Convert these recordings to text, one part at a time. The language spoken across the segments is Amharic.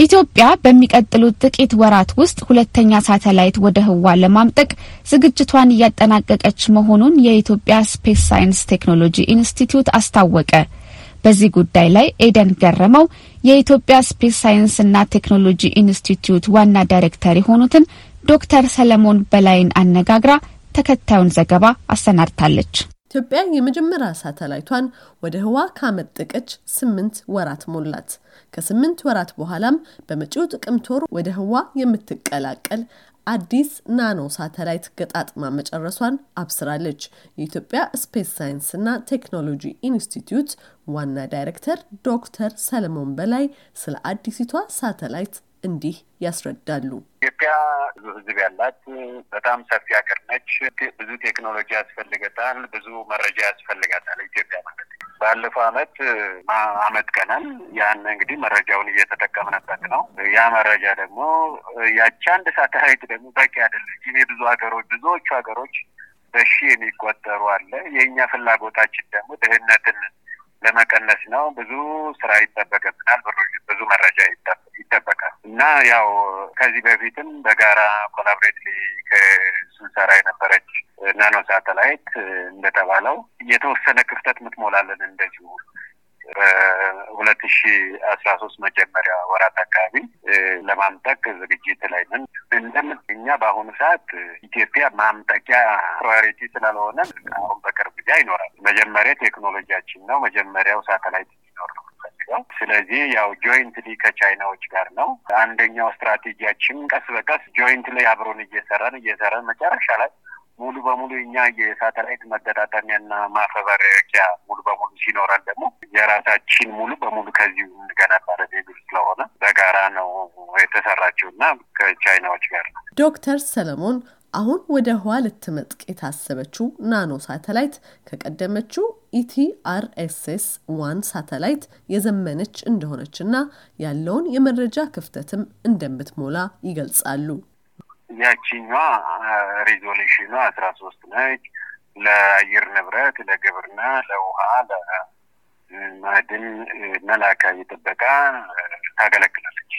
ኢትዮጵያ በሚቀጥሉት ጥቂት ወራት ውስጥ ሁለተኛ ሳተላይት ወደ ህዋ ለማምጠቅ ዝግጅቷን እያጠናቀቀች መሆኑን የኢትዮጵያ ስፔስ ሳይንስ ቴክኖሎጂ ኢንስቲትዩት አስታወቀ። በዚህ ጉዳይ ላይ ኤደን ገረመው የኢትዮጵያ ስፔስ ሳይንስና ቴክኖሎጂ ኢንስቲትዩት ዋና ዳይሬክተር የሆኑትን ዶክተር ሰለሞን በላይን አነጋግራ ተከታዩን ዘገባ አሰናድታለች። ኢትዮጵያ የመጀመሪያ ሳተላይቷን ወደ ህዋ ካመጠቀች ስምንት ወራት ሞላት። ከስምንት ወራት በኋላም በመጪው ጥቅምት ወር ወደ ህዋ የምትቀላቀል አዲስ ናኖ ሳተላይት ገጣጥማ መጨረሷን አብስራለች። የኢትዮጵያ ስፔስ ሳይንስና ቴክኖሎጂ ኢንስቲትዩት ዋና ዳይሬክተር ዶክተር ሰለሞን በላይ ስለ አዲሲቷ ሳተላይት እንዲህ ያስረዳሉ። ብዙ ህዝብ ያላት በጣም ሰፊ ሀገር ነች። ብዙ ቴክኖሎጂ ያስፈልገታል። ብዙ መረጃ ያስፈልጋታል ኢትዮጵያ ማለት ባለፈው አመት አመት ቀናል ያን እንግዲህ መረጃውን እየተጠቀምንበት ነው። ያ መረጃ ደግሞ ያቺ አንድ ሳተላይት ደግሞ በቂ አይደለች። ይሄ ብዙ ሀገሮች ብዙዎቹ ሀገሮች በሺ የሚቆጠሩ አለ። የእኛ ፍላጎታችን ደግሞ ድህነትን ለመቀነስ ነው። ብዙ ስራ ይጠበቅብናል። ይጠበቃል እና ያው ከዚህ በፊትም በጋራ collaboratively ስንሰራ የነበረች ናኖ ሳተላይት እንደተባለው የተወሰነ ክፍተት ምትሞላለን እንደዚሁ በሁለት ሺ አስራ ሶስት መጀመሪያ ወራት አካባቢ ለማምጠቅ ዝግጅት ላይ ነን። እንደምን እኛ በአሁኑ ሰዓት ኢትዮጵያ ማምጠቂያ priority ስላልሆነ አሁን በቅርብ ጊዜ አይኖራል። መጀመሪያ ቴክኖሎጂያችን ነው። መጀመሪያው ሳተላይት ነው ስለዚህ ያው jointly ከቻይናዎች ጋር ነው። አንደኛው ስትራቴጂያችን ቀስ በቀስ joint ላይ አብሮን እየሰራን እየሰራን መጨረሻ ላይ ሙሉ በሙሉ እኛ የሳተላይት መገጣጠሚያና ማፈበሪያ ሙሉ በሙሉ ሲኖረን ደግሞ የራሳችን ሙሉ በሙሉ ከዚሁ እንገነባለን የሚል ስለሆነ በጋራ ነው የተሰራችው እና ከቻይናዎች ጋር ነው። ዶክተር ሰለሞን አሁን ወደ ህዋ ልትመጥቅ የታሰበችው ናኖ ሳተላይት ከቀደመችው ኢቲአርኤስኤስ ዋን ሳተላይት የዘመነች እንደሆነችና ያለውን የመረጃ ክፍተትም እንደምትሞላ ይገልጻሉ። ያቺኛዋ resolution ኗ አስራ ሶስት ነች። ለአየር ንብረት፣ ለግብርና፣ ለውሃ፣ ለማዕድን እና ለአካባቢ ጥበቃ ታገለግላለች።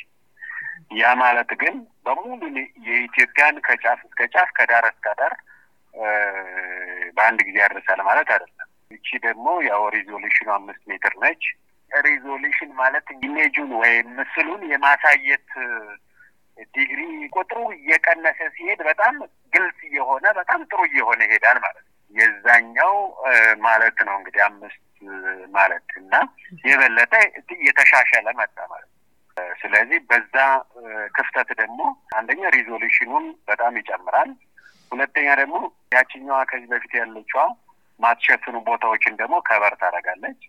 ያ ማለት ግን በሙሉ የኢትዮጵያን ከጫፍ እስከ ጫፍ ከዳር እስከ ዳር በአንድ ጊዜ ያደርሳል ማለት አይደለም። ይቺ ደግሞ ያው resolution ኑ አምስት ሜትር ነች። resolution ማለት image ኡን ወይም ምስሉን የማሳየት ዲግሪ ቁጥሩ እየቀነሰ ሲሄድ በጣም ግልጽ እየሆነ በጣም ጥሩ እየሆነ ይሄዳል ማለት ነው። የዛኛው ማለት ነው እንግዲህ አምስት ማለት እና የበለጠ እየተሻሻለ መጣ ማለት ነው። ስለዚህ በዛ ክፍተት ደግሞ አንደኛ resolution ኑን በጣም ይጨምራል። ሁለተኛ ደግሞ ያችኛዋ ከዚህ በፊት ያለችዋ ማትሸፍኑ ቦታዎችን ደግሞ ከበር ታደርጋለች።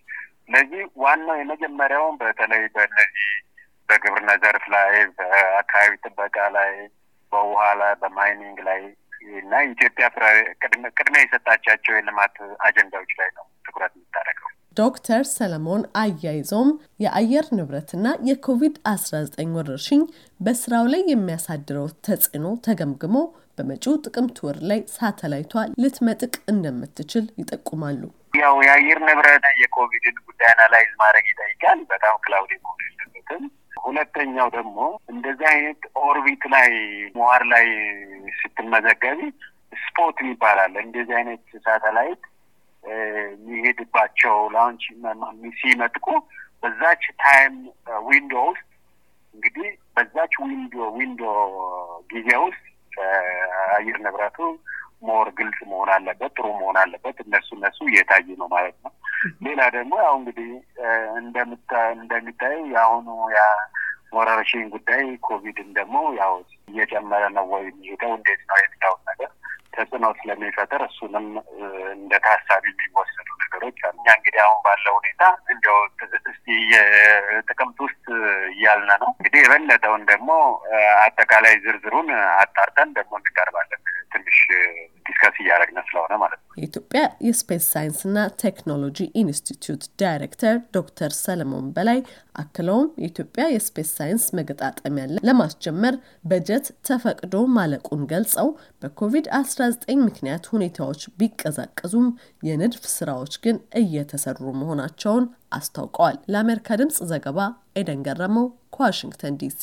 ስለዚህ ዋናው የመጀመሪያውን በተለይ በእነዚህ በግብርና ዘርፍ ላይ፣ በአካባቢ ጥበቃ ላይ፣ በውሃ ላይ፣ በማይኒንግ ላይ እና ኢትዮጵያ ቅድሚያ የሰጣቻቸው የልማት አጀንዳዎች ላይ ነው ዶክተር ሰለሞን አያይዞም የአየር ንብረትና የኮቪድ-19 ወረርሽኝ በስራው ላይ የሚያሳድረው ተጽዕኖ ተገምግሞ በመጪው ጥቅምት ወር ላይ ሳተላይቷ ልትመጥቅ እንደምትችል ይጠቁማሉ። ያው የአየር ንብረት የኮቪድን ጉዳይ analyze ማድረግ ይጠይቃል። በጣም cloud መሆን የለበትም። ሁለተኛው ደግሞ እንደዚህ አይነት orbit ላይ ምህዋር ላይ ስትመዘገቢ spot ይባላል። እንደዚህ አይነት ሳተላይት የሚሄድባቸው launch ሲመጥቁ በዛች time window ውስጥ እንግዲህ በዛች window window ጊዜ ውስጥ አየር ንብረቱ more ግልጽ መሆን አለበት፣ ጥሩ መሆን አለበት። እነሱ እነሱ እየታዩ ነው ማለት ነው። ሌላ ደግሞ ያው እንግዲህ እንደሚታየው የአሁኑ ወረርሽኝ ጉዳይ ኮቪድን ደግሞ ያው እየጨመረ ነው ወይ የሚሄደው እንዴት ነው ተጽዕኖ ስለሚፈጥር እሱንም እንደ ታሳቢ የሚወሰዱ ነገሮች አሉ። እኛ እንግዲህ አሁን ባለው ሁኔታ እንዲያው እስቲ የጥቅምት ውስጥ እያልን ነው እንግዲህ የበለጠውን ደግሞ አጠቃላይ ዝርዝሩን አጣርተን ደግሞ እንቀርባለን። ትንሽ discuss እያደረግን ስለሆነ ማለት ነው። የኢትዮጵያ የ space ሳይንስና ቴክኖሎጂ ኢንስቲትዩት ዳይሬክተር ዶክተር ሰለሞን በላይ አክለውም የኢትዮጵያ የ space ሳይንስ መገጣጠሚያ ለማስጀመር በጀት ተፈቅዶ ማለቁን ገልጸው በኮቪድ-19 ምክንያት ሁኔታዎች ቢቀዛቀዙም የንድፍ ስራዎች ግን እየተሰሩ መሆናቸውን አስታውቀዋል። ለአሜሪካ ድምጽ ዘገባ ኤደን ገረመው ከዋሽንግተን ዲሲ